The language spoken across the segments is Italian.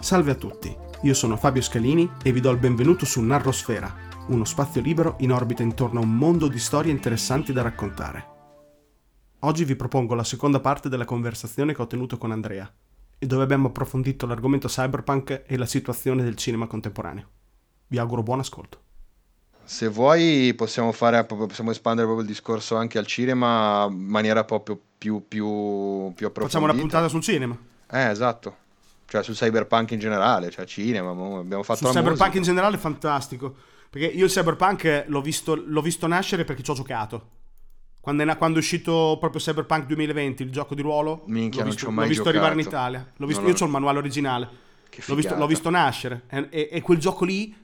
Salve a tutti, io sono Fabio Scalini e vi do il benvenuto su Narrosfera, uno spazio libero in orbita intorno a un mondo di storie interessanti da raccontare. Oggi vi propongo la seconda parte della conversazione che ho tenuto con Andrea, e dove abbiamo approfondito l'argomento cyberpunk e la situazione del cinema contemporaneo. Vi auguro buon ascolto. Se vuoi possiamo, fare, possiamo espandere proprio il discorso anche al cinema in maniera proprio più, più, più approfondita. Facciamo una puntata sul cinema? Eh, esatto. Cioè sul cyberpunk in generale, cioè cinema, abbiamo fatto sul cyberpunk musica. in generale è fantastico. Perché io il cyberpunk l'ho visto, l'ho visto nascere perché ci ho giocato. Quando è, quando è, uscito proprio Cyberpunk 2020, il gioco di ruolo, Minchia, l'ho visto, non l'ho visto giocato. arrivare in Italia. L'ho visto, io ho il manuale originale. L'ho visto, l'ho visto, nascere. E, e, e, quel gioco lì,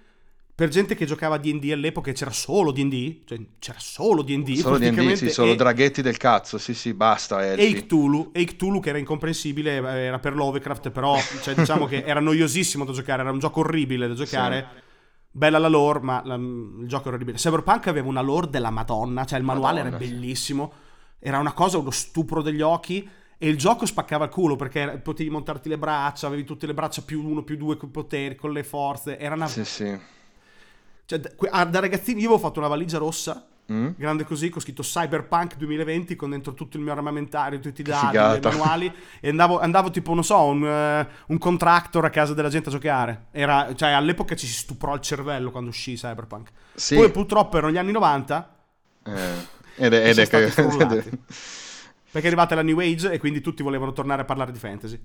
per gente che giocava a D&D all'epoca, c'era solo D&D, cioè c'era solo D&D. Solo D&D, sì, solo e, draghetti del cazzo, sì sì, basta. Elfi. E Cthulhu, e Cthulhu che era incomprensibile, era per Lovecraft, però cioè, diciamo che era noiosissimo da giocare, era un gioco orribile da giocare. Sì bella la lore, ma la, il gioco era orribile. Cyberpunk aveva una lore della Madonna, cioè il manuale Madonna, era bellissimo. Sì era una cosa, uno stupro degli occhi. E il gioco spaccava il culo perché potevi montarti le braccia, avevi tutte le braccia più uno, più due con poteri, con le forze. Era una. Sì, sì. Cioè, da ragazzino io avevo fatto una valigia rossa. Mm. Grande così, con scritto Cyberpunk 2020 con dentro tutto il mio armamentario, tutti i dati, i manuali. e andavo, andavo, tipo, non so, un, uh, un, contractor a casa della gente a giocare. Era, cioè, all'epoca ci si stuprò il cervello quando uscì Cyberpunk. Sì. Poi purtroppo erano gli anni 90. Eh. Ed è, ed è che... Perché è arrivata la New Age e quindi tutti volevano tornare a parlare di fantasy.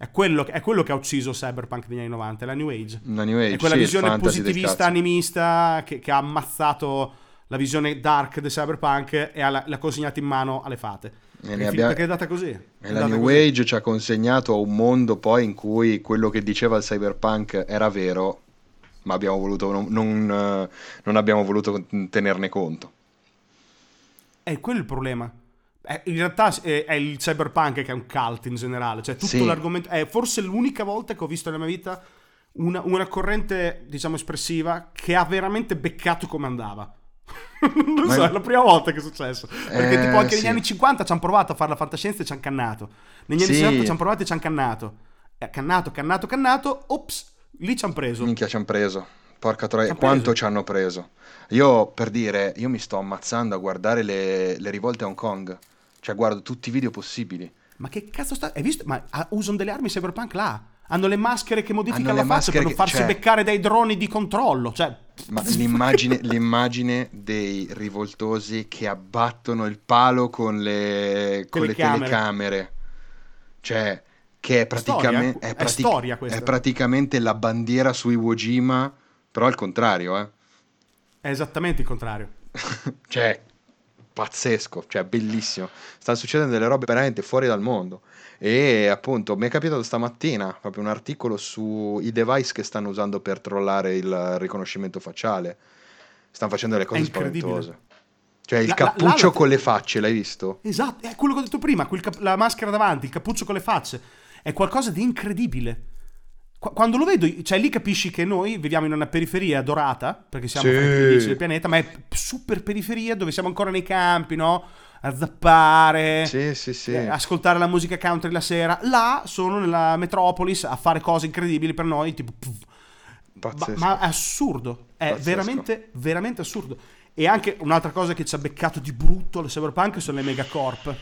È quello, è quello che ha ucciso Cyberpunk negli anni 90, la New Age. La New Age, È quella sì, visione positivista, animista che, che, ha ammazzato la visione dark del Cyberpunk e ha, l'ha consegnato in mano alle fate. Perché, abbiamo... perché è data così. E la New così. Age ci ha consegnato a un mondo poi in cui quello che diceva il Cyberpunk era vero, ma abbiamo voluto, non, non, non abbiamo voluto tenerne conto. È quello il problema. È, in realtà è, è, il cyberpunk che è un cult in generale. Cioè, tutto sì. l'argomento. È forse l'unica volta che ho visto nella mia vita una, una corrente, diciamo, espressiva che ha veramente beccato come andava. non Ma so, è la prima volta che è successo. Perché, eh, tipo, anche sì. negli anni 50 ci hanno provato a fare la fantascienza e ci hanno cannato. Negli anni sì. 60 ci hanno provato e ci hanno cannato. Eh, cannato, cannato, cannato. Ops, lì ci hanno preso. Minchia, ci hanno preso. Porca troia, quanto ci hanno preso. Io, per dire, io mi sto ammazzando a guardare le, le rivolte a Hong Kong. Cioè, guardo tutti i video possibili. Ma che cazzo sta... Hai visto? Ma usano delle armi cyberpunk là. Hanno le maschere che modificano la faccia per non farsi cioè... beccare dai droni di controllo. Cioè... Ma l'immagine, l'immagine, dei rivoltosi che abbattono il palo con le, con telecamere. le telecamere. Cioè, che è, praticamente, è, prati- è, è praticamente la bandiera su Iwo Jima però al contrario, eh. È esattamente il contrario. cioè, pazzesco, cioè bellissimo. Stanno succedendo delle robe veramente fuori dal mondo. E appunto mi è capitato stamattina proprio un articolo sui device che stanno usando per trollare il riconoscimento facciale. Stanno facendo delle cose spaventose. Cioè il la, cappuccio la, la, con le facce, l'hai visto? Esatto, è quello che ho detto prima, cap- la maschera davanti, il cappuccio con le facce. È qualcosa di incredibile quando lo vedo, cioè lì capisci che noi viviamo in una periferia dorata, perché siamo sì. del pianeta, ma è super periferia dove siamo ancora nei campi, no? A zappare, sì, sì, sì. Eh, ascoltare la musica country la sera. Là sono nella metropolis a fare cose incredibili per noi, tipo... Ma, ma, è assurdo, è Pazzesco. veramente, veramente assurdo. E anche un'altra cosa che ci ha beccato di brutto le cyberpunk sono le megacorp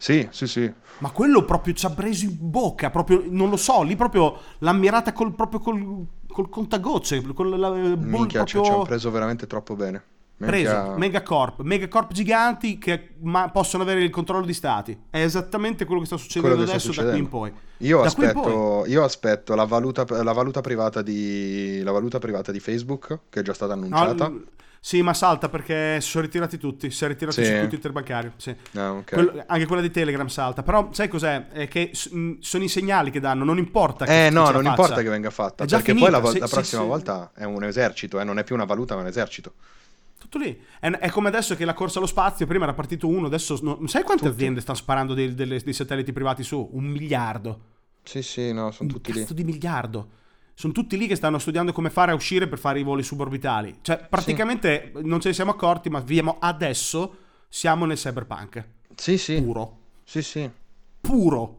sì, sì, sì. Ma quello proprio ci ha preso in bocca, proprio, non lo so, lì proprio l'ha mirata col, proprio col, col contagocce. Con la, Minchia, proprio... ci hanno preso veramente troppo bene. Preso, megacorp, megacorp giganti che ma possono avere il controllo di stati. È esattamente quello che sta succedendo che adesso sta da qui in poi. Io, aspetto, poi. io aspetto, la valuta, la valuta, privata di, la valuta privata di Facebook, che è già stata annunciata. No, sì, ma salta perché si sono ritirati tutti. Si è ritirato sì. il circuito interbancario. Sì. Ah, okay. Quello, anche quella di Telegram salta. Però sai cos'è? È che sono i segnali che danno. Non importa che Eh, no, non importa che venga fatta. Perché finita. poi la, la sì, prossima volta è un esercito, eh, non è più una valuta, ma un esercito. Tutto lì. È, è, come adesso che la corsa allo spazio, prima era partito uno, adesso... Non, sai quante tutti. aziende stanno sparando dei, dei, dei, satelliti privati su? Un miliardo. Sì, sì, no, sono tutti lì. di miliardo sono tutti lì che stanno studiando come fare a uscire per fare i voli suborbitali. Cioè, praticamente sì. non ce ne siamo accorti, ma viviamo adesso, siamo nel cyberpunk. Sì, sì. Puro. Sì, sì. puro.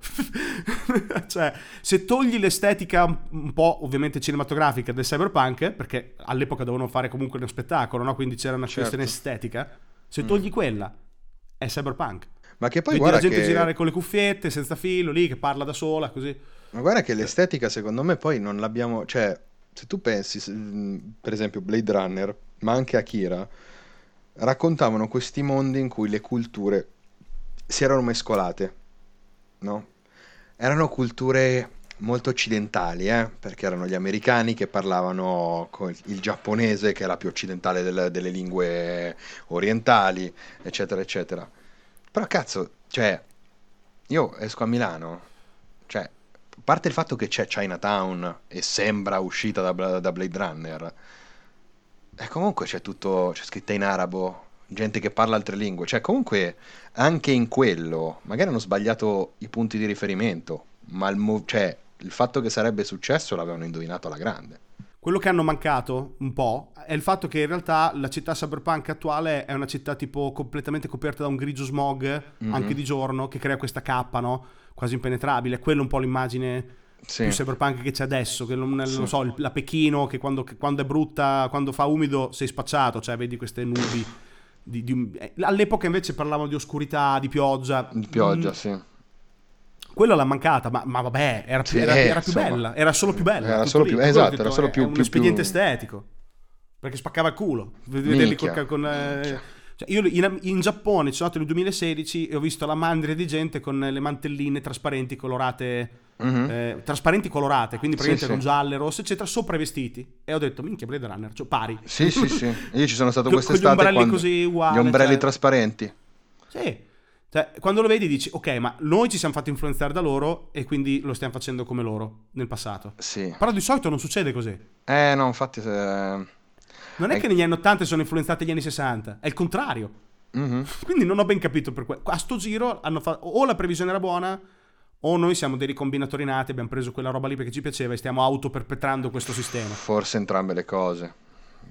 cioè, se togli l'estetica un po' ovviamente cinematografica del cyberpunk, perché all'epoca dovevano fare comunque uno spettacolo, no? quindi c'era una certo. questione estetica, se togli mm. quella è cyberpunk. Ma che poi Vedi guarda la gente che... girare con le cuffiette, senza filo, lì, che parla da sola, così. Ma guarda che l'estetica secondo me poi non l'abbiamo... Cioè, se tu pensi, per esempio Blade Runner, ma anche Akira, raccontavano questi mondi in cui le culture si erano mescolate, no? Erano culture molto occidentali, eh? perché erano gli americani che parlavano il giapponese, che la più occidentale del, delle lingue orientali, eccetera, eccetera. Però cazzo, cioè, io esco a Milano, cioè, a parte il fatto che c'è Chinatown e sembra uscita da, da Blade Runner, e comunque c'è tutto, c'è scritta in arabo, gente che parla altre lingue, cioè comunque anche in quello, magari hanno sbagliato i punti di riferimento, ma il, mo- cioè, il fatto che sarebbe successo l'avevano indovinato alla grande. Quello che hanno mancato un po' è il fatto che in realtà la città cyberpunk attuale è una città tipo completamente coperta da un grigio smog, mm-hmm. anche di giorno, che crea questa cappa, no? Quasi impenetrabile. Quello è un po' l'immagine sì. più cyberpunk che c'è adesso, che non, sì. non so, la Pechino che quando, che quando, è brutta, quando fa umido sei spacciato, cioè vedi queste nubi. Di, di, eh, all'epoca invece parlavano di oscurità, di pioggia. Di pioggia, mm. sì. Quello l'ha mancata, ma, ma vabbè, era, più, sì, era, era più bella, era solo più bella. Era solo più, lì. esatto, detto, era solo più... È un più, espediente più... estetico. Perché spaccava il culo. Vederli con... con eh, cioè io in, in, Giappone ci sono stato nel 2016 e ho visto la mandria di gente con le mantelline trasparenti colorate mm-hmm. eh, trasparenti colorate, quindi praticamente sì, erano sì. gialle, rosse, eccetera, sopra i vestiti. E ho detto, minchia, Blade Runner, cioè pari. Sì, sì, sì. Io ci sono stato quest'estate con gli ombrelli così uguali. Gli ombrelli cioè... trasparenti. Sì. Cioè, quando lo vedi dici, ok, ma noi ci siamo fatti influenzare da loro e quindi lo stiamo facendo come loro nel passato. Sì. Però di solito non succede così. Eh, no, infatti... Se... Non è, è, che negli anni 80 sono influenzati gli anni 60, è il contrario. Mm-hmm. Quindi non ho ben capito per questo. A sto giro hanno fatto... O la previsione era buona o noi siamo dei ricombinatori nati, abbiamo preso quella roba lì perché ci piaceva e stiamo autoperpetrando questo sistema. Forse entrambe le cose.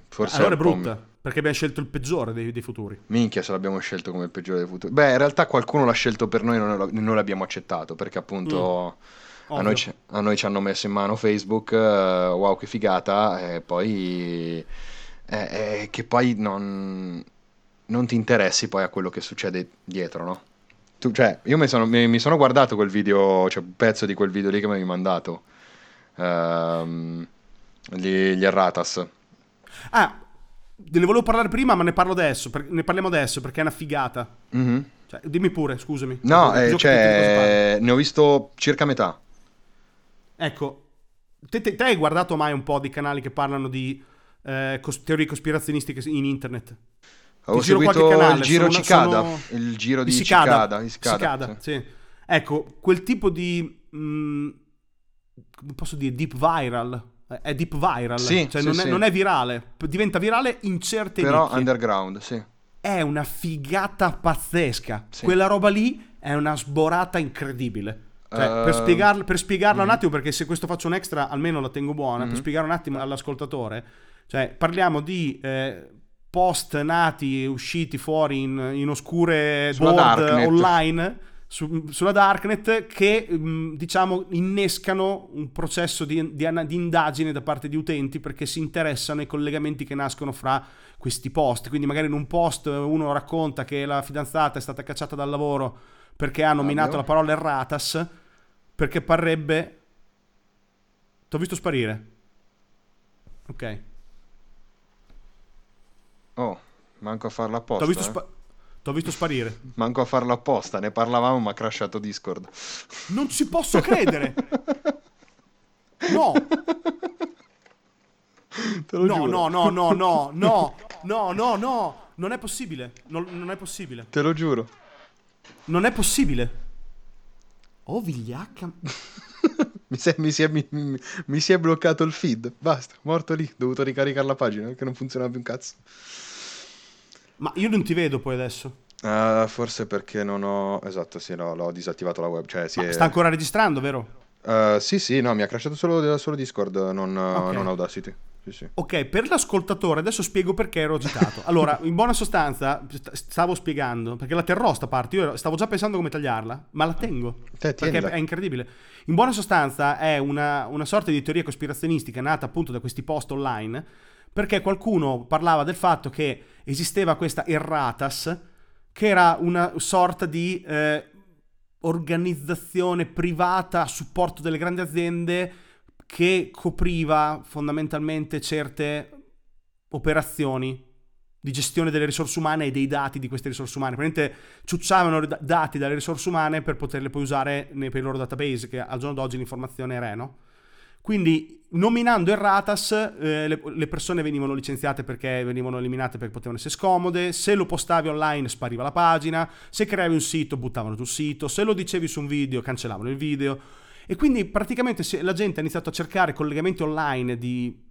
Forse allora è brutta, perché abbiamo scelto il peggiore dei, dei, futuri. Minchia se l'abbiamo scelto come il peggiore dei futuri. Beh, in realtà qualcuno l'ha scelto per noi e non, l'abbiamo accettato, perché appunto mm. a, noi ci, a, noi ci, hanno messo in mano Facebook, uh, wow che figata, e poi... Eh, eh, che poi non, non ti interessi poi a quello che succede dietro, no? Tu, cioè, io mi sono, mi, mi sono, guardato quel video, cioè un pezzo di quel video lì che mi avevi mandato. Um, gli, gli Erratas. Ah, ne volevo parlare prima, ma ne parlo adesso. Per, ne parliamo adesso perché è una figata. Mm-hmm. Cioè, dimmi pure, scusami. No, eh, cioè, ne ho visto circa metà. Ecco, te, te, te, hai guardato mai un po' di canali che parlano di eh, cos- teorie cospirazionistiche in internet? Ho seguito canale, il giro sono, Cicada, sono... il giro di Cicada. Cicada, Cicada sì. sì. Ecco, quel tipo di... Mh, mm, posso dire deep viral? È deep viral, sì, cioè sì, non, è, sì. non, è, virale, diventa virale in certe Però nicchie. underground, sì. È una figata pazzesca. Quella roba lì è una sborata incredibile. Cioè, per, spiegarla, per spiegarla mm. un attimo, perché se questo faccio un extra almeno la tengo buona, mm. per spiegare un attimo all'ascoltatore, cioè parliamo di eh, post nati usciti fuori in, in oscure sulla board Darknet. online su, sulla Darknet che mm, diciamo innescano un processo di, di, di, indagine da parte di utenti perché si interessano ai collegamenti che nascono fra questi post. Quindi magari in un post uno racconta che la fidanzata è stata cacciata dal lavoro perché ha nominato la parola erratas perché parrebbe... Ti ho visto sparire. Ok. Oh, manco a farlo apposta. T'ho visto, eh. T'ho visto sparire. Manco a farlo apposta, ne parlavamo ma ha crashato Discord. Non ci posso credere! No! no, giuro. no, no, no, no, no, no, no, no, non è possibile. Non, non è possibile. Te lo giuro. Non è possibile. Oh, vigliacca. mi, si è, mi, si è, mi, mi si è bloccato il feed. Basta, morto lì. Ho dovuto ricaricare la pagina perché non funzionava più un cazzo. Ma io non ti vedo poi adesso. Uh, forse perché non ho... Esatto, sì, no, l'ho disattivato la web. Cioè, è... Sta ancora registrando, vero? Uh, sì, sì, no, mi ha crashato solo, solo Discord, non, okay. non, Audacity. Sì, sì. Ok, per l'ascoltatore adesso spiego perché ero agitato. Allora, in buona sostanza, stavo spiegando, perché la terrò sta parte, io stavo già pensando come tagliarla, ma la tengo, Te, perché è incredibile. In buona sostanza è una, una sorta di teoria cospirazionistica nata appunto da questi post online, perché qualcuno parlava del fatto che esisteva questa erratas, che era una sorta di eh, organizzazione privata a supporto delle grandi aziende che copriva fondamentalmente certe operazioni di gestione delle risorse umane e dei dati di queste risorse umane. Praticamente ciucciavano dati dalle risorse umane per poterle poi usare nei, per i loro database, che al giorno d'oggi l'informazione è re, no? Quindi nominando erratas eh, le, le, persone venivano licenziate perché venivano eliminate perché potevano essere scomode, se lo postavi online spariva la pagina, se creavi un sito buttavano sul sito, se lo dicevi su un video cancellavano il video e quindi praticamente la gente ha iniziato a cercare collegamenti online di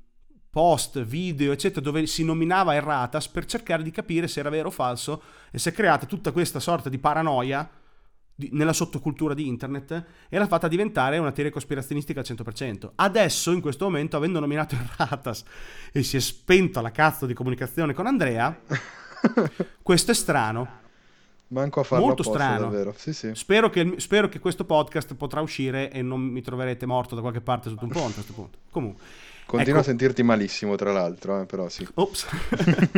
post, video, eccetera, dove si nominava erratas per cercare di capire se era vero o falso e si è creata tutta questa sorta di paranoia nella sottocultura di internet e l'ha fatta diventare una teoria cospirazionistica al 100%. Adesso, in questo momento, avendo nominato Erratas e si è spenta la cazzo di comunicazione con Andrea, questo è strano. Manco a farlo Molto apposta, strano. davvero. Sì, sì. Spero che, spero che questo podcast potrà uscire e non mi troverete morto da qualche parte sotto un ponte a questo punto. Comunque. Continua ecco. a sentirti malissimo, tra l'altro, eh, però sì. Ops.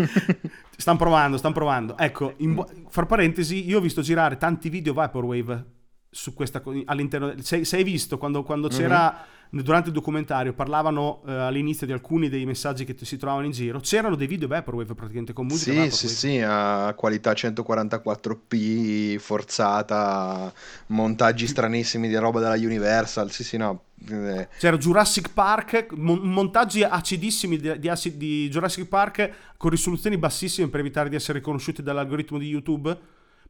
stanno provando, stanno provando. Ecco, bu- fra parentesi, io ho visto girare tanti video Vaporwave su questa all'interno. Se, se hai visto quando, quando c'era durante il documentario parlavano eh, all'inizio di alcuni dei messaggi che si trovavano in giro, c'erano dei video Vaporwave praticamente con musica Sì, Vaporwave. sì, sì, a qualità 144p, forzata, montaggi stranissimi di roba della Universal. Sì, sì, no. eh, C'era Jurassic Park, mon- montaggi acidissimi di, di acid- di Jurassic Park con risoluzioni bassissime per evitare di essere riconosciuti dall'algoritmo di YouTube.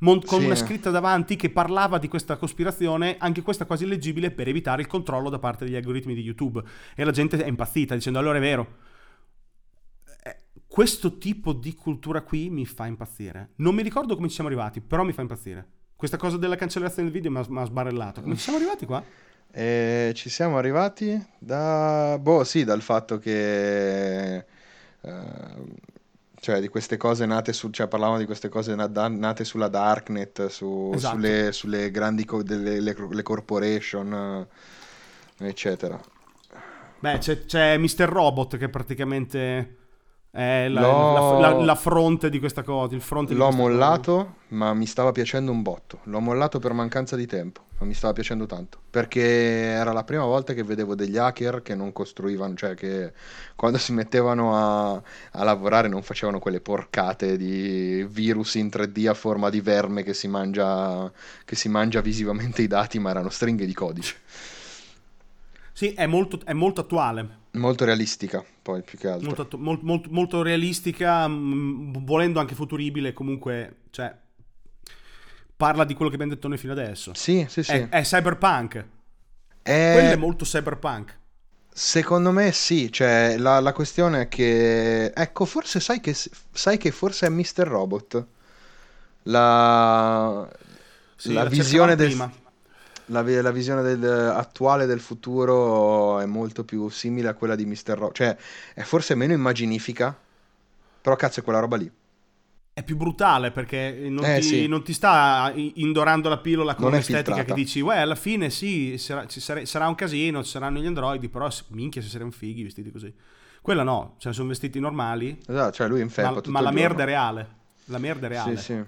Mon- con Sì. una scritta davanti che parlava di questa cospirazione, anche questa quasi illeggibile, per evitare il controllo da parte degli algoritmi di YouTube. E la gente è impazzita dicendo allora è vero. Eh, Questo tipo di cultura qui mi fa impazzire. Non mi ricordo come ci siamo arrivati, però mi fa impazzire. Questa cosa della cancellazione del video mi ha- sbarellato. Come ci siamo arrivati qua? E ci siamo arrivati da... Boh, sì, dal fatto che... eh, cioè, di queste cose nate su... Cioè, parlavamo di queste cose nate sulla darknet, su- Esatto. sulle, sulle grandi... co- delle, le, le corporation, eccetera. Beh, c'è, c'è Mr. Robot che praticamente è la, la- la- la fronte di questa cosa. Il fronte L'ho questa cosa. mollato, ma mi stava piacendo un botto. L'ho mollato per mancanza di tempo, ma mi stava piacendo tanto. Perché era la prima volta che vedevo degli hacker che non costruivano, cioè che quando si mettevano a, a lavorare non facevano quelle porcate di virus in 3D a forma di verme che si mangia, che si mangia visivamente i dati, ma erano stringhe di codice. Sì, è molto, è molto attuale. Molto realistica, poi più che altro. Molto, attu- mol- molto- molto realistica, mh, volendo anche futuribile, comunque, cioè, parla di quello che abbiamo detto noi fino adesso. Sì, sì, sì. È, è cyberpunk. È- Quello è molto cyberpunk. Secondo me sì, cioè la, la questione è che... Ecco, forse sai che, sai che forse è Mr. Robot. La, Sì, la la visione, del, prima. La, la visione del- attuale del futuro è molto più simile a quella di Mr. Robot. Cioè, è forse meno immaginifica, però cazzo è quella roba lì. È più brutale perché non, Eh, ti, sì. non ti sta i- indorando la pillola con Non un'estetica che dici, uè, alla fine sì, sarà, ci sare- sarà un casino, ci saranno gli androidi, però minchia se saremo fighi vestiti così. Quella no, cioè sono vestiti normali, Esatto, cioè lui è in felpa ma, ma la merda è reale. La merda è reale. Sì, sì.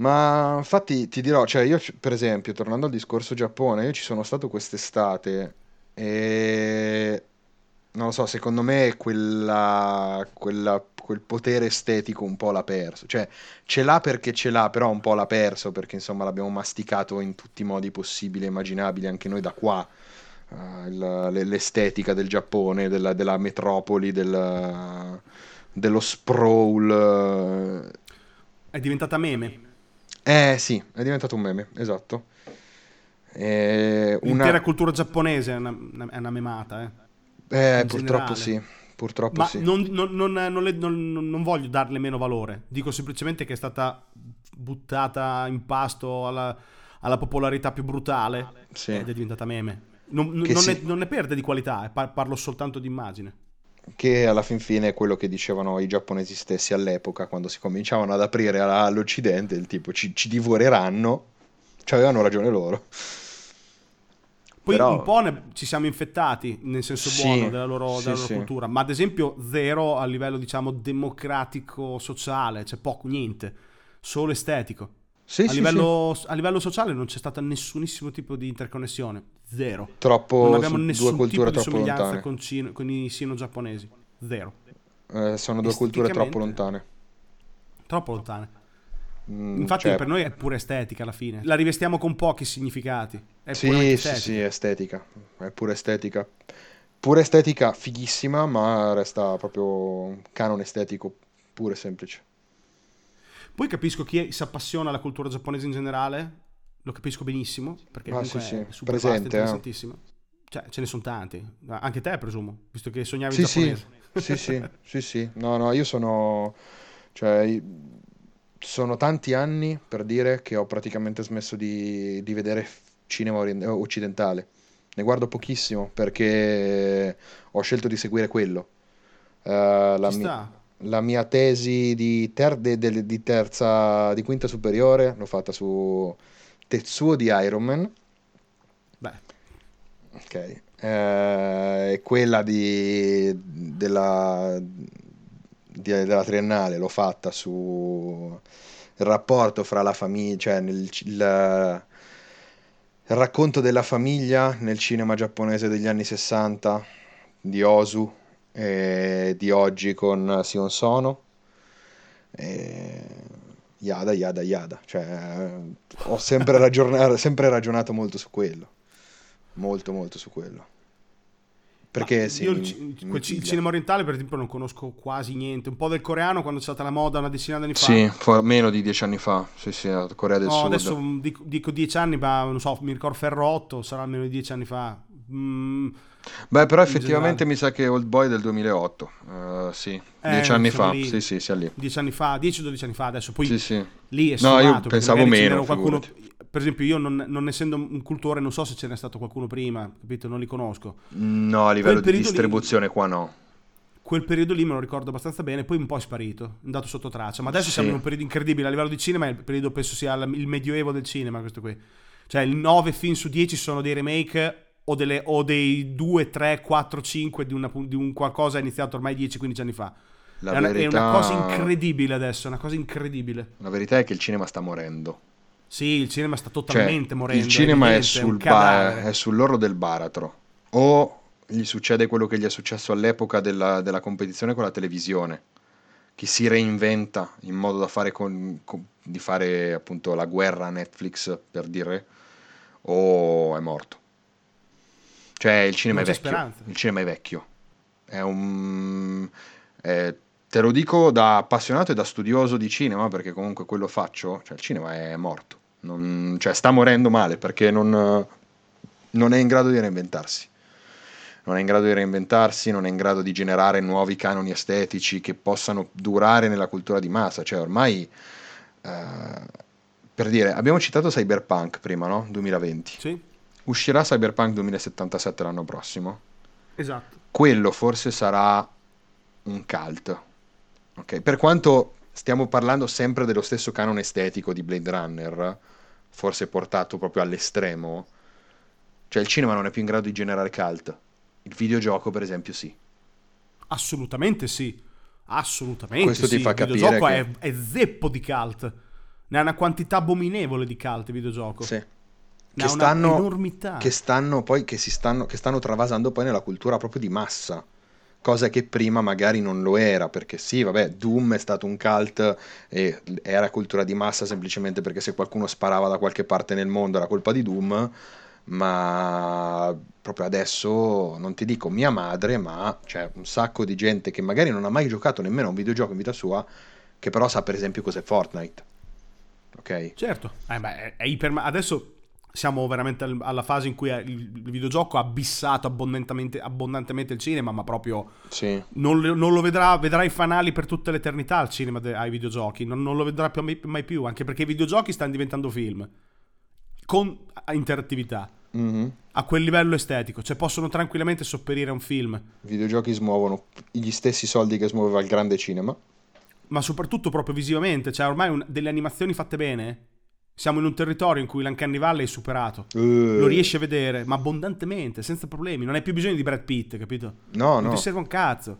Ma infatti ti dirò, cioè io per esempio, tornando al discorso Giappone, io ci sono stato quest'estate e non lo so, secondo me quella, quella- quel potere estetico un po' l'ha perso. Cioè ce l'ha perché ce l'ha, però un po' l'ha perso perché insomma l'abbiamo masticato in tutti i modi possibili e immaginabili anche noi da qua. le- l'estetica del Giappone, della, della metropoli, del- dello sprawl. eh, È diventata meme. Eh sì, è diventato un meme, esatto. Eh, una... L'intera cultura giapponese è una, è una memata, eh. eh, in purtroppo generale. sì, purtroppo Ma sì. non, non- non- non le- non- non voglio darle meno valore, dico semplicemente che è stata buttata in pasto alla, alla popolarità più brutale Sì. ed è diventata meme. Non, non, si... ne, non, ne, perde di qualità, eh, parlo soltanto di immagine. Che alla fin fine è quello che dicevano i giapponesi stessi all'epoca, quando si cominciavano ad aprire all'Occidente, il tipo ci, ci divoreranno, ci avevano ragione loro. Poi Però... un po' ne, ci siamo infettati, nel senso sì, buono, della loro, sì, della loro sì. cultura, ma ad esempio zero a livello, diciamo, democratico-sociale, c'è poco, niente, solo estetico. Sì, a, sì, livello, sì. a livello sociale non c'è stata nessunissimo tipo di interconnessione, zero. Troppo, non abbiamo nessun due tipo di somiglianza con, cino, con, i sino-giapponesi, zero. Eh, sono due culture troppo lontane. Troppo lontane. Mm, Infatti cioè... per noi è pure estetica alla fine. La rivestiamo con pochi significati. È sì, sì, sì, è estetica. È pure estetica. Pure estetica fighissima, ma resta proprio un canone estetico pure semplice. Poi capisco chi si appassiona alla cultura giapponese in generale, lo capisco benissimo, perché ah, sì, sì. è super Presente, vasta, eh. interessantissimo. Cioè, ce ne sono tanti. Anche te, presumo, visto che sognavi sì, giapponese. Sì, sì, sì, sì. No, no, io sono... Cioè, sono tanti anni, per dire, che ho praticamente smesso di, di vedere cinema occidentale. Ne guardo pochissimo, perché ho scelto di seguire quello. Uh, la, mia, la mia tesi di, ter- de- de- di, terza, di quinta superiore l'ho fatta su Tetsuo di Iron Man. Beh. Ok. Eh, quella di, della, di, della triennale l'ho fatta su il rapporto fra la famiglia, cioè nel, il, il racconto della famiglia nel cinema giapponese degli anni 60 di Osu eh, di oggi con Sion Sono. Eh, yada, yada, yada. Cioè, ho sempre, ragion- sempre ragionato molto su quello. Molto, molto su quello. Perché sì, io il, mi, il cinema orientale, per esempio, non conosco quasi niente. Un po' del coreano quando c'è stata la moda una decina di anni fa. Sì, meno di dieci anni fa. Sì, sì, Corea del no, Sud. Adesso dico, dico, dieci anni, ma non so, mi ricordo Ferrotto, sarà almeno di dieci anni fa. Mm, Beh, però effettivamente mi sa che Old Boy del 2008, uh, eh, sì, eh, dieci anni fa, lì. sì, sì, siamo lì. Dieci anni fa, dieci o dodici anni fa adesso, poi sì, sì. lì è No, io pensavo meno, qualcuno, Per esempio io non, non, essendo un cultore non so se ce n'è stato qualcuno prima, capito? Non li conosco. No, a livello di distribuzione lì, qua no. Quel periodo lì me lo ricordo abbastanza bene, poi un po' è sparito, è andato sotto traccia, ma adesso sì. siamo in un periodo incredibile, a livello di cinema il periodo penso sia il medioevo del cinema questo qui. Cioè il 9 film su 10 sono dei remake o, delle, o dei 2, 3, 4, 5 di, una, di un qualcosa iniziato ormai 10-15 anni fa. La è, verità... una, è una cosa incredibile adesso, una cosa incredibile. La verità è che il cinema sta morendo. Sì, il cinema sta totalmente cioè, morendo. Il cinema è, sul ba- è, sull'orlo del baratro. O gli succede quello che gli è successo all'epoca della, della competizione con la televisione, che si reinventa in modo da fare, con, con, di fare appunto la guerra a Netflix, per dire, o è morto. Cioè il cinema è vecchio. Il cinema è vecchio. È un... È, te lo dico da appassionato e da studioso di cinema, perché comunque quello faccio, cioè il cinema è morto. Non, cioè sta morendo male perché non, non è in grado di reinventarsi. Non è in grado di reinventarsi, non è in grado di generare nuovi canoni estetici che possano durare nella cultura di massa. Cioè ormai... Uh, per dire, abbiamo citato Cyberpunk prima, no? 2020. Sì uscirà Cyberpunk 2077 l'anno prossimo. Esatto. Quello forse sarà un cult. Ok, per quanto stiamo parlando sempre dello stesso canone estetico di Blade Runner, forse portato proprio all'estremo, cioè il cinema non è più in grado di generare cult. Il videogioco, per esempio, sì. Assolutamente sì. Assolutamente Questo sì. ti fa il videogioco che... è, è zeppo di cult. Ne ha una quantità abominevole di cult il videogioco. Sì che stanno, che stanno poi che si stanno, che stanno travasando poi nella cultura proprio di massa cosa che prima magari non lo era perché sì vabbè Doom è stato un cult e era cultura di massa semplicemente perché se qualcuno sparava da qualche parte nel mondo era colpa di Doom ma proprio adesso non ti dico mia madre ma c'è un sacco di gente che magari non ha mai giocato nemmeno a un videogioco in vita sua che però sa per esempio cos'è Fortnite. Ok? Certo. Eh beh, è, è iper adesso siamo veramente alla fase in cui il videogioco ha bissato abbondantemente, abbondantemente il cinema, ma proprio sì. non, non, lo vedrà, vedrà i fanali per tutte le eternità il cinema de, ai videogiochi, non, non, lo vedrà più, mai più, anche perché i videogiochi stanno diventando film con interattività. Mhm. a quel livello estetico, cioè possono tranquillamente sopperire a un film, I videogiochi smuovono gli stessi soldi che smuoveva il grande cinema. ma soprattutto proprio visivamente, cioè ormai un- delle animazioni fatte bene, siamo in un territorio in cui l'Uncanny Valley è superato. Eh, Lo riesci a vedere, ma abbondantemente, senza problemi. Non hai più bisogno di Brad Pitt, capito? No, non no. ti serve un cazzo.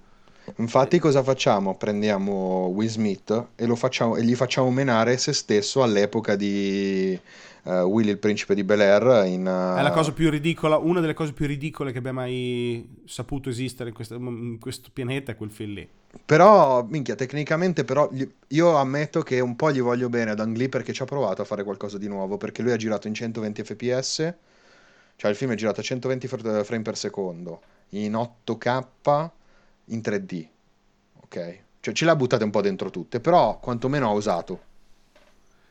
Infatti cosa facciamo? Prendiamo Will Smith e, lo facciamo, e gli facciamo menare se stesso all'epoca di eh, Willy il principe di Bel Air in... eh, È la cosa più ridicola, una delle cose più ridicole che abbia mai saputo esistere in questo, in questo pianeta è quel film lì. Però, minchia, tecnicamente però io ammetto che un po' gli voglio bene ad Ang Lee perché ci ha provato a fare qualcosa di nuovo, perché lui ha girato in 120 fps, cioè il film è girato a 120 fr- frame per secondo, in 8K, in 3D, ok? Cioè ce l'ha buttate un po' dentro tutte, però quantomeno ha osato.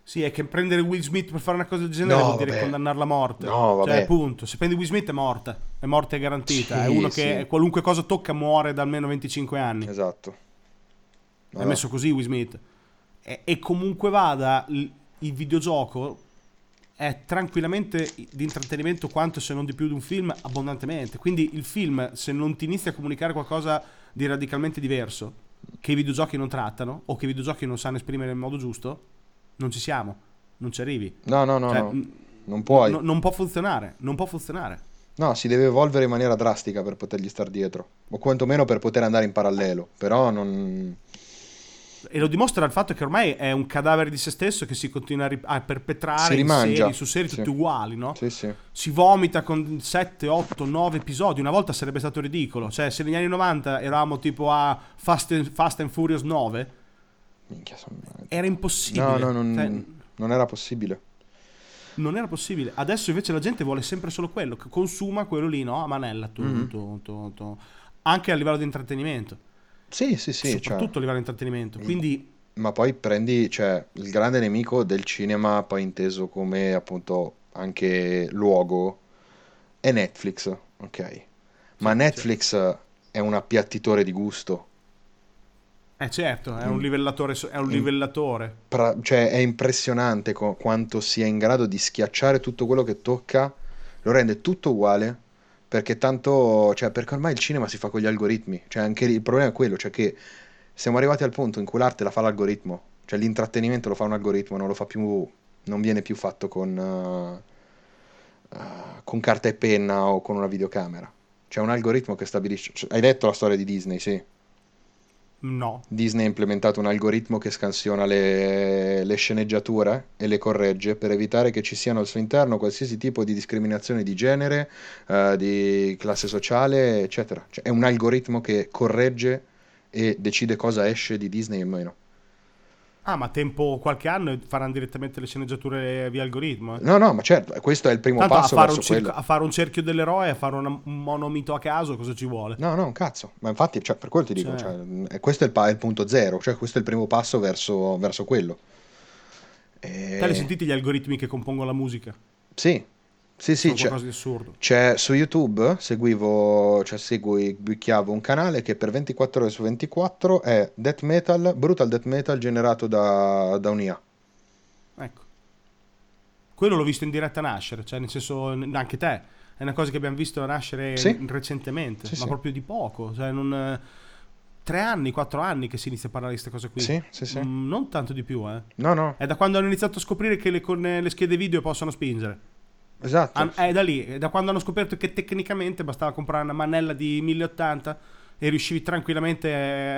Sì, è che prendere Will Smith per fare una cosa del genere No, vuol dire vabbè. condannarla a morte. No, vabbè. Cioè, appunto, se prendi Will Smith è morta. È morte garantita. Sì, è uno sì. che qualunque cosa tocca muore da almeno 25 anni. Esatto. No, È messo così Will Smith. E, e comunque vada, il, il videogioco è tranquillamente di intrattenimento quanto se non di più di un film abbondantemente. Quindi il film, se non ti inizia a comunicare qualcosa di radicalmente diverso, che i videogiochi non trattano, o che i videogiochi non sanno esprimere in modo giusto, non ci siamo. Non ci arrivi. No, no, no, Cioè, no. Non puoi. no- non può funzionare. Non può funzionare. No, si deve evolvere in maniera drastica per potergli star dietro, o quantomeno per poter andare in parallelo, però non... E lo dimostra il fatto che ormai è un cadavere di se stesso che si continua a, ri- a perpetrare Si serie, su serie Sì. tutte uguali, no? Sì, sì. si vomita con 7, 8, 9 episodi. Una volta sarebbe stato ridicolo. Cioè, se negli anni 90 eravamo tipo a Fast and, Fast and Furious 9, Minchia, sono... era impossibile. No, no, non, Cioè, non era possibile. non era possibile. Adesso invece la gente vuole sempre solo quello, che consuma quello lì, no? A manella, tu, Mhm. tu, tu, anche a livello di intrattenimento. Sì, sì, sì, cioè, soprattutto a livello di intrattenimento. Quindi, ma poi prendi, cioè, il grande nemico del cinema, poi inteso come appunto anche luogo, è Netflix, ok? Ma Netflix è un appiattitore di gusto. Eh certo, è un Mm. livellatore. È un Mm. livellatore. Pra- cioè, è impressionante co- quanto sia in grado di schiacciare tutto quello che tocca, lo rende tutto uguale, perché tanto, cioè, perché ormai il cinema si fa con gli algoritmi, cioè, anche lì il problema è quello, cioè che siamo arrivati al punto in cui l'arte la fa l'algoritmo, cioè l'intrattenimento lo fa un algoritmo, non lo fa più, non viene più fatto con, eh, eh, con carta e penna o con una videocamera. C'è un algoritmo che stabilisce. cioè, hai letto la storia di Disney, sì? No. Disney ha implementato un algoritmo che scansiona le, le sceneggiature e le corregge per evitare che ci siano al suo interno qualsiasi tipo di discriminazione di genere, eh, di classe sociale, eccetera. Cioè, è un algoritmo che corregge e decide cosa esce di Disney e meno. Ah, ma tempo qualche anno e faranno direttamente le sceneggiature via algoritmo. eh. No, no, ma certo, questo è il primo Tanto a passo fare, verso cerchio, a fare un cerchio dell'eroe, a fare una- un monomito a caso, cosa ci vuole? No, no, un cazzo. Ma infatti, cioè, per quello ti dico, Cioè- cioè, eh, questo è il, pa- il punto zero, cioè questo è il primo passo verso, verso quello. E- Te li sentiti gli algoritmi che compongono la musica? Sì, sì, sì, c'è, qualcosa di assurdo. c'è su YouTube, seguivo, cioè segui, bicchiavo un canale che per 24 ore su 24 è death metal, brutal death metal generato da, da un'IA. Ecco. Quello l'ho visto in diretta nascere, cioè nel senso anche te. È una cosa che abbiamo visto nascere Sì. recentemente, Sì, ma sì. proprio di poco. Cioè non, tre anni, quattro anni che si inizia a parlare di queste cose qui. Sì, sì, sì. Mm, non tanto di più, eh. No, no, È da quando hanno iniziato a scoprire che le, con le schede video possono spingere. Esatto. An- È da lì, è da quando hanno scoperto che tecnicamente bastava comprare una manella di 1080 e riuscivi tranquillamente eh,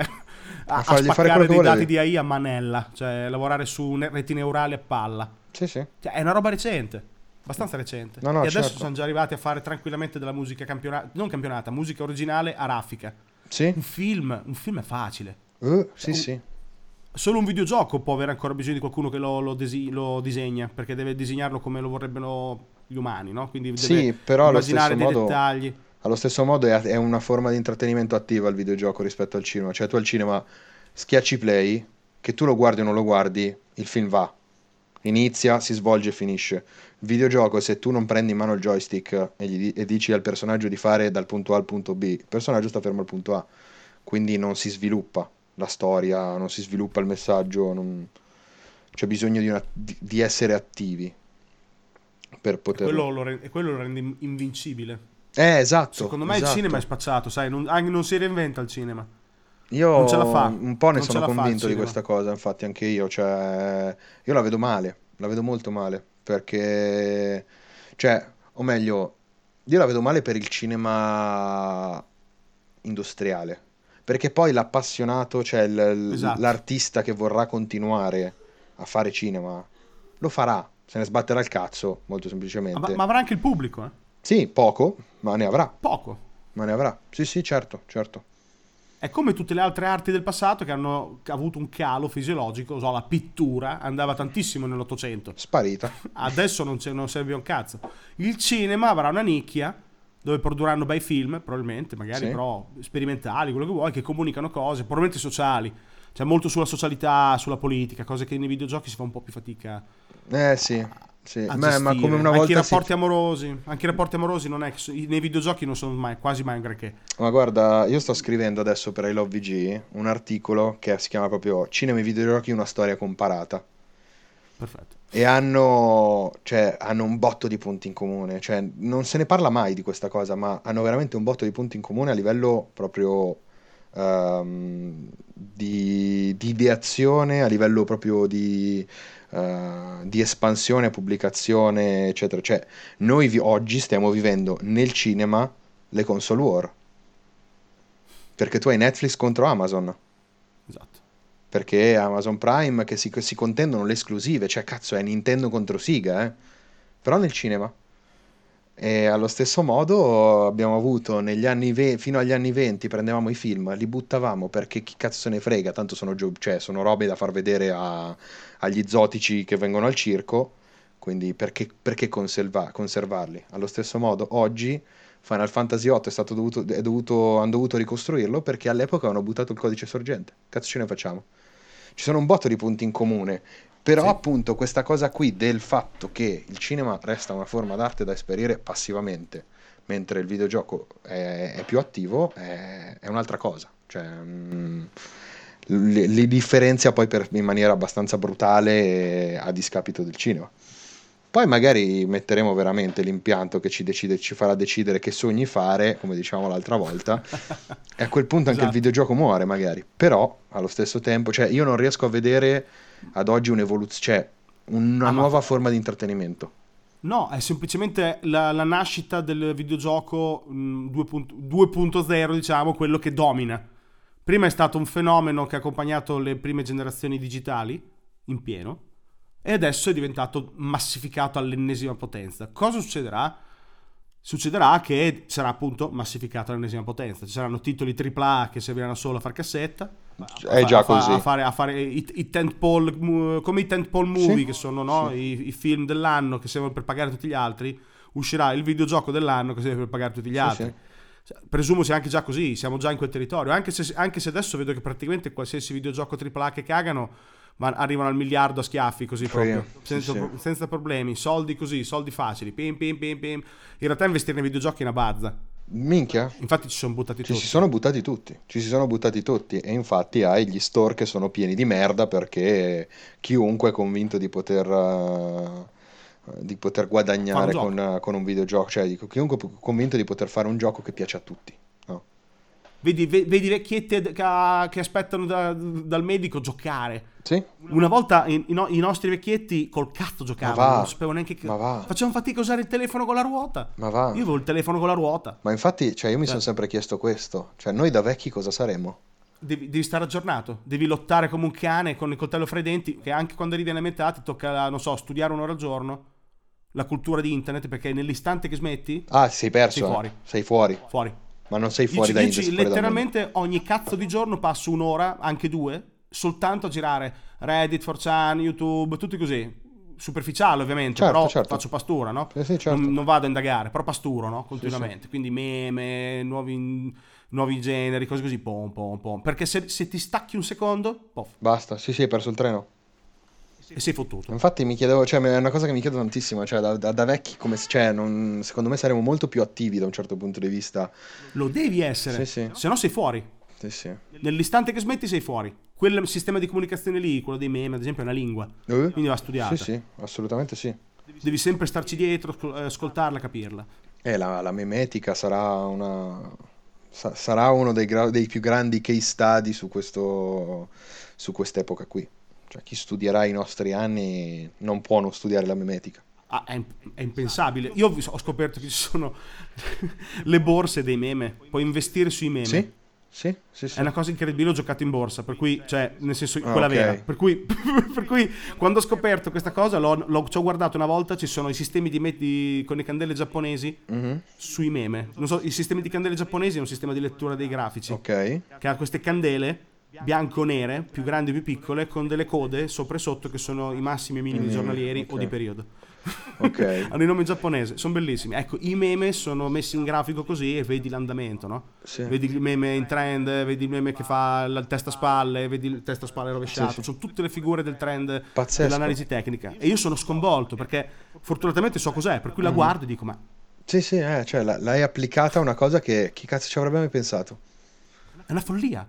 a, A a spaccare dei dati di AI a manella, cioè lavorare su reti neurali a palla. Sì, sì. Cioè, è una roba recente, abbastanza recente. No, no, e adesso certo. sono già arrivati a fare tranquillamente della musica campionata, non campionata, musica originale a raffica. Sì, Un film, un film è facile. Eh, sì, un- sì. Solo un videogioco può avere ancora bisogno di qualcuno che lo, lo desi- lo disegna, perché deve disegnarlo come lo vorrebbero gli umani, no? Quindi Sì, però immaginare dei modo... dettagli. Allo stesso modo è, è una forma di intrattenimento attiva il videogioco rispetto al cinema. Cioè tu al cinema schiacci play, che tu lo guardi o non lo guardi, il film va. Inizia, si svolge e finisce. Il videogioco, se tu non prendi in mano il joystick e, gli e dici al personaggio di fare dal punto A al punto B, il personaggio sta fermo al punto A. Quindi non si sviluppa la storia, non si sviluppa il messaggio, non- c'è bisogno di, una- di- di essere attivi. Per poter... Quello lo rende, quello lo rende invincibile. Eh, esatto. Secondo me esatto. il cinema è spacciato, sai, non, non si reinventa il cinema. Io non ce la fa. un po' ne Non sono convinto di questa cosa, infatti anche io, cioè, io la vedo male, la vedo molto male, perché, cioè, o meglio, io la vedo male per il cinema industriale, perché poi l'appassionato, cioè il- Esatto. l'artista che vorrà continuare a fare cinema, lo farà, se ne sbatterà il cazzo, molto Ma, semplicemente. ma avrà anche il pubblico, eh? Sì, poco, ma ne avrà, Poco. ma ne avrà. Sì, sì, certo, certo. È come tutte le altre arti del passato che hanno avuto un calo fisiologico, so, la pittura andava tantissimo nell'Ottocento. Sparita. Adesso non, non serve un cazzo. Il cinema avrà una nicchia dove produrranno bei film, probabilmente, magari Sì. però sperimentali, quello che vuoi, che comunicano cose, probabilmente sociali. Cioè molto sulla socialità, sulla politica, cose che nei videogiochi si fa un po' più fatica Eh sì, sì. a Ma, ma come una anche volta i si- rapporti amorosi, anche i rapporti amorosi non è nei videogiochi non sono mai, quasi mai un granché. Ma guarda, io sto scrivendo adesso per I Love VG un articolo che si chiama proprio Cinema e videogiochi, una storia comparata. Perfetto. E hanno, cioè, hanno un botto di punti in comune. Cioè, non se ne parla mai di questa cosa, ma hanno veramente un botto di punti in comune a livello proprio ehm, di, di ideazione, a livello proprio di, eh, di espansione, pubblicazione, eccetera. Cioè, noi vi- oggi stiamo vivendo nel cinema le console war. Perché tu hai Netflix contro Amazon. Esatto. Perché Amazon Prime che si, si contendono le esclusive, cioè cazzo è Nintendo contro Sega, eh? Però nel cinema. E allo stesso modo abbiamo avuto negli anni ve- fino agli anni 20 prendevamo i film, li buttavamo perché chi cazzo se ne frega, tanto sono, gio- cioè, sono robe da far vedere a- agli zotici che vengono al circo, quindi perché, perché conserva- conservarli? Allo stesso modo oggi Final Fantasy VIII è stato dovuto, è dovuto, hanno dovuto ricostruirlo perché all'epoca hanno buttato il codice sorgente. Cazzo ce ne facciamo? Ci sono un botto di punti in comune, però Sì. appunto questa cosa qui del fatto che il cinema resta una forma d'arte da esperire passivamente, mentre il videogioco è, è più attivo, è, è un'altra cosa. Cioè, mm, li, li differenzia poi per- in maniera abbastanza brutale a discapito del cinema. Poi magari metteremo veramente l'impianto che ci, decide- ci farà decidere che sogni fare, come dicevamo l'altra volta, e a quel punto anche il Esatto. videogioco muore magari. Però allo stesso tempo, cioè io non riesco a vedere ad oggi un'evoluzione, cioè una Ah, ma- nuova forma di intrattenimento. No, è semplicemente la, la nascita del videogioco mh, 2.0, 2.0, diciamo, quello che domina. Prima è stato un fenomeno che ha accompagnato le prime generazioni digitali in pieno e adesso è diventato massificato all'ennesima potenza. Cosa succederà? Succederà che sarà appunto massificato all'ennesima potenza. Ci saranno titoli AAA che serviranno solo a far cassetta. È a già fa- così. A fare, a fare i, i tentpole, come i tentpole movie Sì, che sono no? sì. I, i film dell'anno che servono per pagare tutti gli altri. Uscirà il videogioco dell'anno che serve per pagare tutti gli Sì, altri. Presumo sia anche già così, siamo già in quel territorio. Anche se, anche se adesso vedo che praticamente qualsiasi videogioco AAA che cagano arrivano al miliardo a schiaffi così Sì, proprio, senza, sì. senza problemi, soldi così, soldi facili, pim pim pim pim. In realtà investire nei videogiochi è una bazza. Minchia, Infatti ci sono buttati ci tutti. si sono buttati tutti, ci si sono buttati tutti. E infatti hai gli store che sono pieni di merda perché chiunque è convinto di poter, eh, di poter guadagnare un con, con un videogioco, cioè dico, chiunque è convinto di poter fare un gioco che piace a tutti. Vedi, ve- vedi vecchiette che, che aspettano da- dal medico giocare. Sì? Una volta i, i no- i nostri vecchietti col cazzo giocavano, non sapevano neanche che... ma va. Facevano fatica a usare il telefono con la ruota. Ma va. Io avevo il telefono con la ruota. Ma infatti, cioè, io mi Cioè- sono sempre chiesto questo, cioè noi da vecchi cosa saremmo? Devi, devi stare aggiornato, devi lottare come un cane con il coltello fra i denti, che anche quando arrivi alla metà ti tocca, non so, studiare un'ora al giorno, la cultura di internet, perché nell'istante che smetti, Ah, sei perso, Sei eh. fuori. sei fuori, fuori. Ma non sei fuori ci- da io internet, ci- sei fuori dal mondo. letteralmente ogni cazzo di giorno passo un'ora, anche due, soltanto a girare Reddit, 4chan, YouTube, tutti così. Superficiale ovviamente, Certo, però certo. faccio pastura, no? Sì, sì, certo. non, non vado a indagare, però pasturo, no? Continuamente. Quindi meme, nuovi, nuovi generi, cose così, pom, pom, pom. Perché se, se ti stacchi un secondo, pof, Basta, sì, sì, hai perso il treno. E sei fottuto. Infatti mi chiedevo, cioè è una cosa che mi chiedo tantissimo, cioè da, da- da vecchi come, cioè non- secondo me saremo molto più attivi da un certo punto di vista. Lo devi essere, Sì, sì. se no sei fuori. Sì, sì. Nell'istante che smetti sei fuori. Quel sistema di comunicazione lì, quello dei meme, ad esempio, è una lingua. Eh? Quindi va studiata. Sì, sì, assolutamente sì. devi sempre starci dietro, ascoltarla, capirla. Eh, la, la memetica sarà una sa- sarà uno dei, gra- dei, più grandi case study su, questo, su quest'epoca qui. Cioè, chi studierà i nostri anni non può non studiare la memetica. Ah, è, è, impensabile. Io ho scoperto che ci sono le borse dei meme. Puoi investire sui meme. Sì? Sì, sì, sì. È una cosa incredibile, ho giocato in borsa, per cui, cioè, nel senso, ah, quella okay. vera. Per cui, per cui, quando ho scoperto questa cosa, l'ho, l'ho, ci ho guardato una volta, ci sono i sistemi di, di con le candele giapponesi mm-hmm. sui meme. Non so, il sistema di candele giapponesi è un sistema di lettura dei grafici. Ok. Che ha queste candele bianco-nere, più grandi e più piccole, con delle code sopra e sotto che sono i massimi e minimi mm, giornalieri okay. o di periodo. Ok. Hanno i nomi giapponesi, sono bellissimi. Ecco, i meme sono messi in grafico così e vedi l'andamento, no? Sì. Vedi il meme in trend, vedi il meme che fa il testa spalle, vedi il testa spalle rovesciato. Sì, sì. Sono tutte le figure del trend Pazzesco. dell'analisi tecnica. E io sono sconvolto perché fortunatamente so cos'è, per cui la mm. guardo e dico ma... Sì, sì, eh, cioè l'hai applicata a una cosa che chi cazzo ci avrebbe mai pensato? È una follia.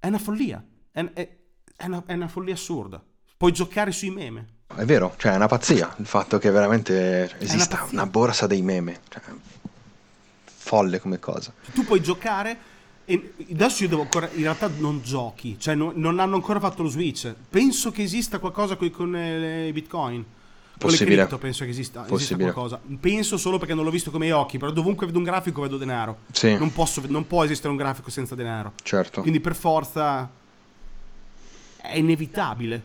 È una follia. È, è, è, una, è una follia assurda. Puoi giocare sui meme. È vero, cioè è una pazzia il fatto che veramente esista una, una, borsa dei meme. Cioè, folle come cosa. Tu puoi giocare e adesso io devo ancora, in realtà non giochi, cioè no, non hanno ancora fatto lo switch. Penso che esista qualcosa con, con eh, i bitcoin. Possibile. Cripto, penso che esista, esista, qualcosa. Penso solo perché non l'ho visto come occhi, però dovunque vedo un grafico vedo denaro. Sì. Non, posso, non può esistere un grafico senza denaro. Certo. Quindi per forza è inevitabile.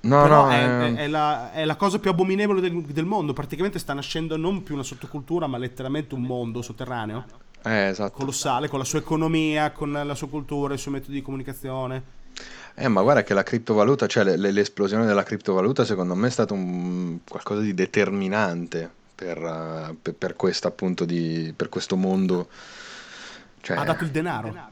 No, Però no, è, è... È, la, è, la, cosa più abominevole del, del, mondo. Praticamente sta nascendo non più una sottocultura, ma letteralmente un mondo sotterraneo. Eh, esatto. Colossale, con la sua economia, con la sua cultura, i suoi metodi di comunicazione. Eh, ma guarda che la criptovaluta, cioè l'esplosione della criptovaluta, secondo me è stato un, qualcosa di determinante per, uh, per, per, questo, appunto, di, per questo mondo. Cioè... Ha dato il denaro.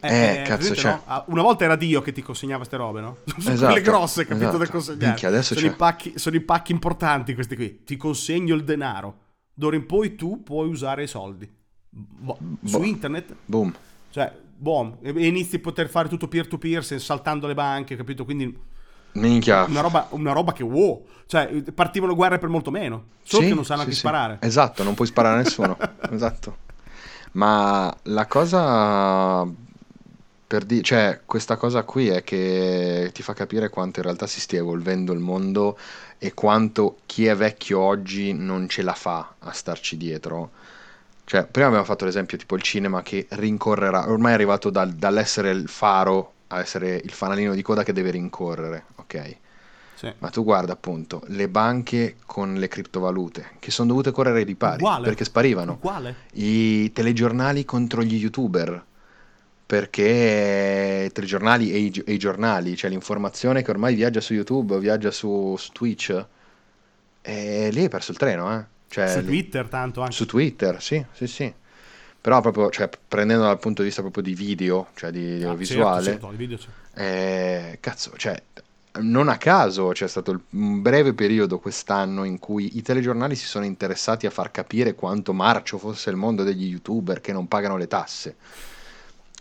Eh, eh cazzo, cioè... no? Ah, una volta era Dio che ti consegnava queste robe, no? Sono esatto, quelle grosse, capito, esatto. da consegnare. Minchia, adesso sono, i pacchi, sono i pacchi importanti questi qui. Ti consegno il denaro. D'ora in poi tu puoi usare i soldi. Bo- Bo- su internet. Boom. Cioè, boom. E inizi a poter fare tutto peer to peer saltando le banche, capito? Quindi... Minchia. Una roba, una roba, che wow. Cioè, partivano guerre per molto meno. Solo sì, che non sanno sì, anche sì. sparare. Esatto, non puoi sparare a nessuno. esatto. Ma la cosa per di- cioè, questa cosa qui è che ti fa capire quanto in realtà si stia evolvendo il mondo e quanto chi è vecchio oggi non ce la fa a starci dietro. Cioè, prima abbiamo fatto l'esempio tipo il cinema che rincorrerà, ormai è arrivato dal- dall'essere il faro a essere il fanalino di coda che deve rincorrere, ok? Sì. Ma tu guarda appunto le banche con le criptovalute che sono dovute correre di pari Uguale. perché sparivano. Uguale. I telegiornali contro gli youtuber perché i telegiornali e i, e i, giornali, cioè l'informazione che ormai viaggia su YouTube, viaggia su, su Twitch, e lì hai perso il treno, eh? Cioè, su Twitter tanto anche. Su Twitter, sì, sì, sì. Però proprio, cioè, prendendo dal punto di vista proprio di video, cioè di, ah, visuale, certo, certo, video eh, cazzo, cioè, non a caso c'è stato un breve periodo quest'anno in cui i telegiornali si sono interessati a far capire quanto marcio fosse il mondo degli youtuber che non pagano le tasse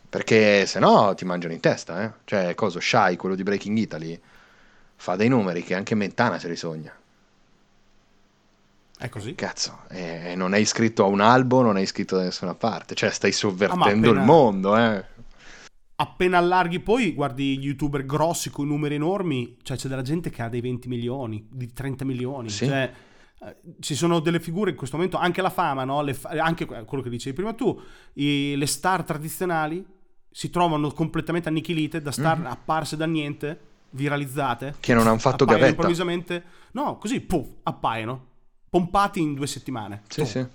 perché se no ti mangiano in testa, eh? Cioè, cosa, Shai, quello di Breaking Italy, fa dei numeri che anche Mentana se li sogna. È così? Cazzo, eh, non è iscritto a un albo, non è iscritto da nessuna parte. Cioè, stai sovvertendo ah, appena, il mondo, eh. Appena allarghi poi, guardi gli youtuber grossi con numeri enormi, cioè c'è della gente che ha dei 20 milioni, di 30 milioni. Sì. Cioè, eh, ci sono delle figure in questo momento, anche la fama, no? le, anche quello che dicevi prima tu, i, le star tradizionali si trovano completamente annichilite da star mm-hmm. apparse da niente, viralizzate. Che non hanno fatto gavetta. improvvisamente. No, così, puff, appaiono. Pompati in due settimane. Sì, sì.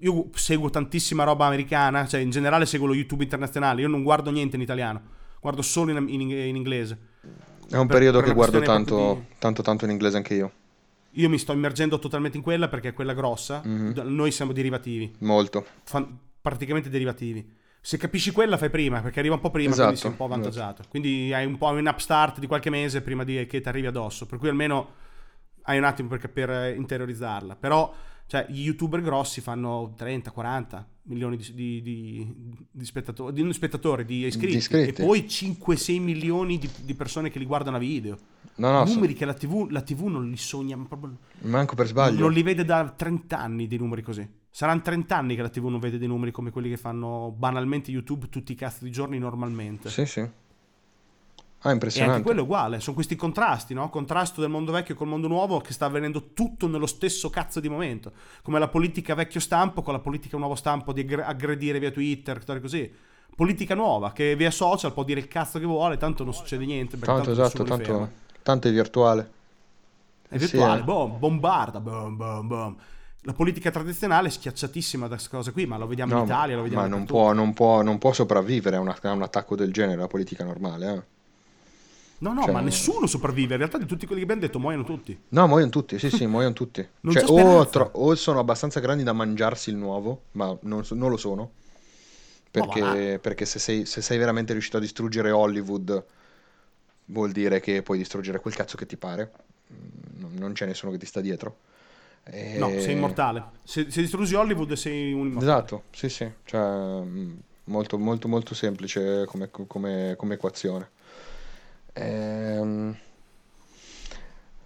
Io seguo tantissima roba americana, cioè in generale seguo lo YouTube internazionale, io non guardo niente in italiano, guardo solo in, in, in inglese. È un per, periodo per che guardo tanto, di... tanto, tanto in inglese anche io. Io mi sto immergendo totalmente in quella perché è quella grossa, mm-hmm. noi siamo derivativi. Molto. Fan, praticamente derivativi se capisci quella fai prima perché arriva un po' prima esatto, quindi sei un po' avvantaggiato esatto. quindi hai un po' un upstart di qualche mese prima di, che ti arrivi addosso per cui almeno hai un attimo per, per interiorizzarla però Cioè, gli youtuber grossi fanno 30, 40 milioni di, di, di, di spettatori, di, spettatori, di iscritti, iscritti, e poi 5-6 milioni di, persone che li guardano a video. No, no, numeri so... che la TV, la TV, non li sogna proprio. Manco per sbaglio. Non li vede da 30 anni dei numeri così. Saranno 30 anni che la TV non vede dei numeri come quelli che fanno banalmente YouTube tutti i cazzo di giorni normalmente. Sì, sì. Ah, impressionante. E anche quello è uguale, sono questi contrasti, no? Contrasto del mondo vecchio col mondo nuovo che sta avvenendo tutto nello stesso cazzo di momento. Come la politica vecchio stampo con la politica nuovo stampo di aggredire via Twitter, così. Politica nuova che via social può dire il cazzo che vuole, tanto non succede niente. Tanto, tanto esatto, tanto, tanto, è virtuale. È virtuale, sì, boom, bombarda, boom, boom, boom. La politica tradizionale è schiacciatissima da questa cosa qui, ma lo vediamo no, in Italia, lo vediamo ma non può, non, può, non può, sopravvivere a, una, a, un attacco del genere, la politica normale, eh. No, no, cioè... ma nessuno sopravvive. In realtà di tutti quelli che abbiamo detto muoiono tutti. No, muoiono tutti, sì, sì, muoiono tutti. cioè, o, tro- o, sono abbastanza grandi da mangiarsi il nuovo, ma non, so- non lo sono. Perché, oh, perché se, sei, se, sei, veramente riuscito a distruggere Hollywood, vuol dire che puoi distruggere quel cazzo che ti pare. Mm, non c'è nessuno che ti sta dietro. E... No, sei immortale. Se, se, distruggi Hollywood sei un immortale. Esatto, sì, sì. Cioè, mm, molto, molto, molto semplice come, come, come equazione. Ehm...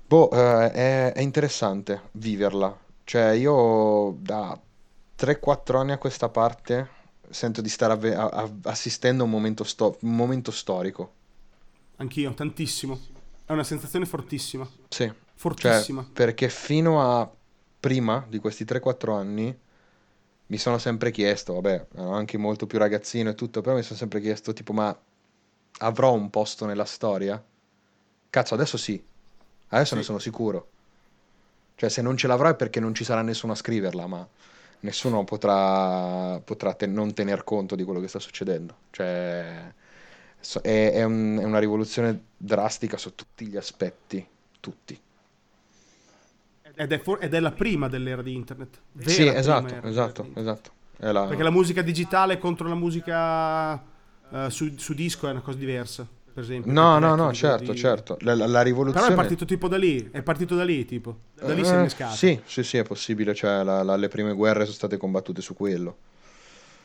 Boh, eh, è, è interessante viverla. Cioè, io da 3-4 anni a questa parte sento di stare avve- a- a- assistendo a un momento, sto- un momento storico. Anch'io, tantissimo. È una sensazione fortissima. Sì. Fortissima. Cioè, perché fino a prima di questi 3-4 anni mi sono sempre chiesto, vabbè, ero anche molto più ragazzino e tutto, però mi sono sempre chiesto tipo, ma avrò un posto nella storia? Cazzo, adesso sì. Adesso sì. ne sono sicuro. Cioè, se non ce l'avrò è perché non ci sarà nessuno a scriverla, ma nessuno potrà, potrà ten- non tener conto di quello che sta succedendo. Cioè, è, è, un, è, una rivoluzione drastica su tutti gli aspetti, tutti. Ed è, for- ed è la prima dell'era di internet. Vera sì, esatto, esatto, esatto. La... Perché la musica digitale contro la musica uh, su, su, disco è una cosa diversa. Per esempio, no, no, no, certo, di... certo. La, la, la, rivoluzione. Però è partito tipo da lì. È partito da lì, tipo. Da lì uh, si è innescato. Sì, sì, sì, è possibile. Cioè, la, le prime guerre sono state combattute su quello.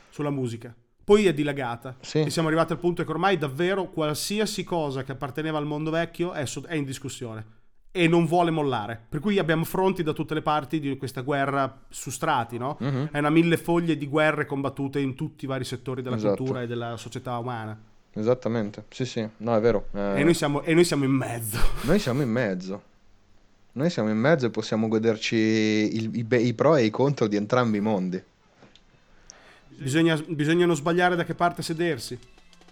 Sulla musica. Poi è dilagata. Sì. E siamo arrivati al punto che ormai davvero qualsiasi cosa che apparteneva al mondo vecchio è, è in discussione e non vuole mollare. Per cui abbiamo fronti da tutte le parti di questa guerra su strati, no? Uh-huh. È una mille foglie di guerre combattute in tutti i vari settori della esatto. cultura e della società umana. Esattamente, sì, sì, no, è vero. Eh... E, noi siamo, e noi siamo in mezzo. Noi siamo in mezzo. Noi siamo in mezzo e possiamo goderci il, i, i, pro e i contro di entrambi i mondi. Bisogna, bisogna non sbagliare da che parte sedersi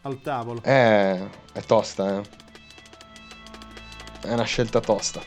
al tavolo. Eh, è tosta, eh. È una scelta tosta.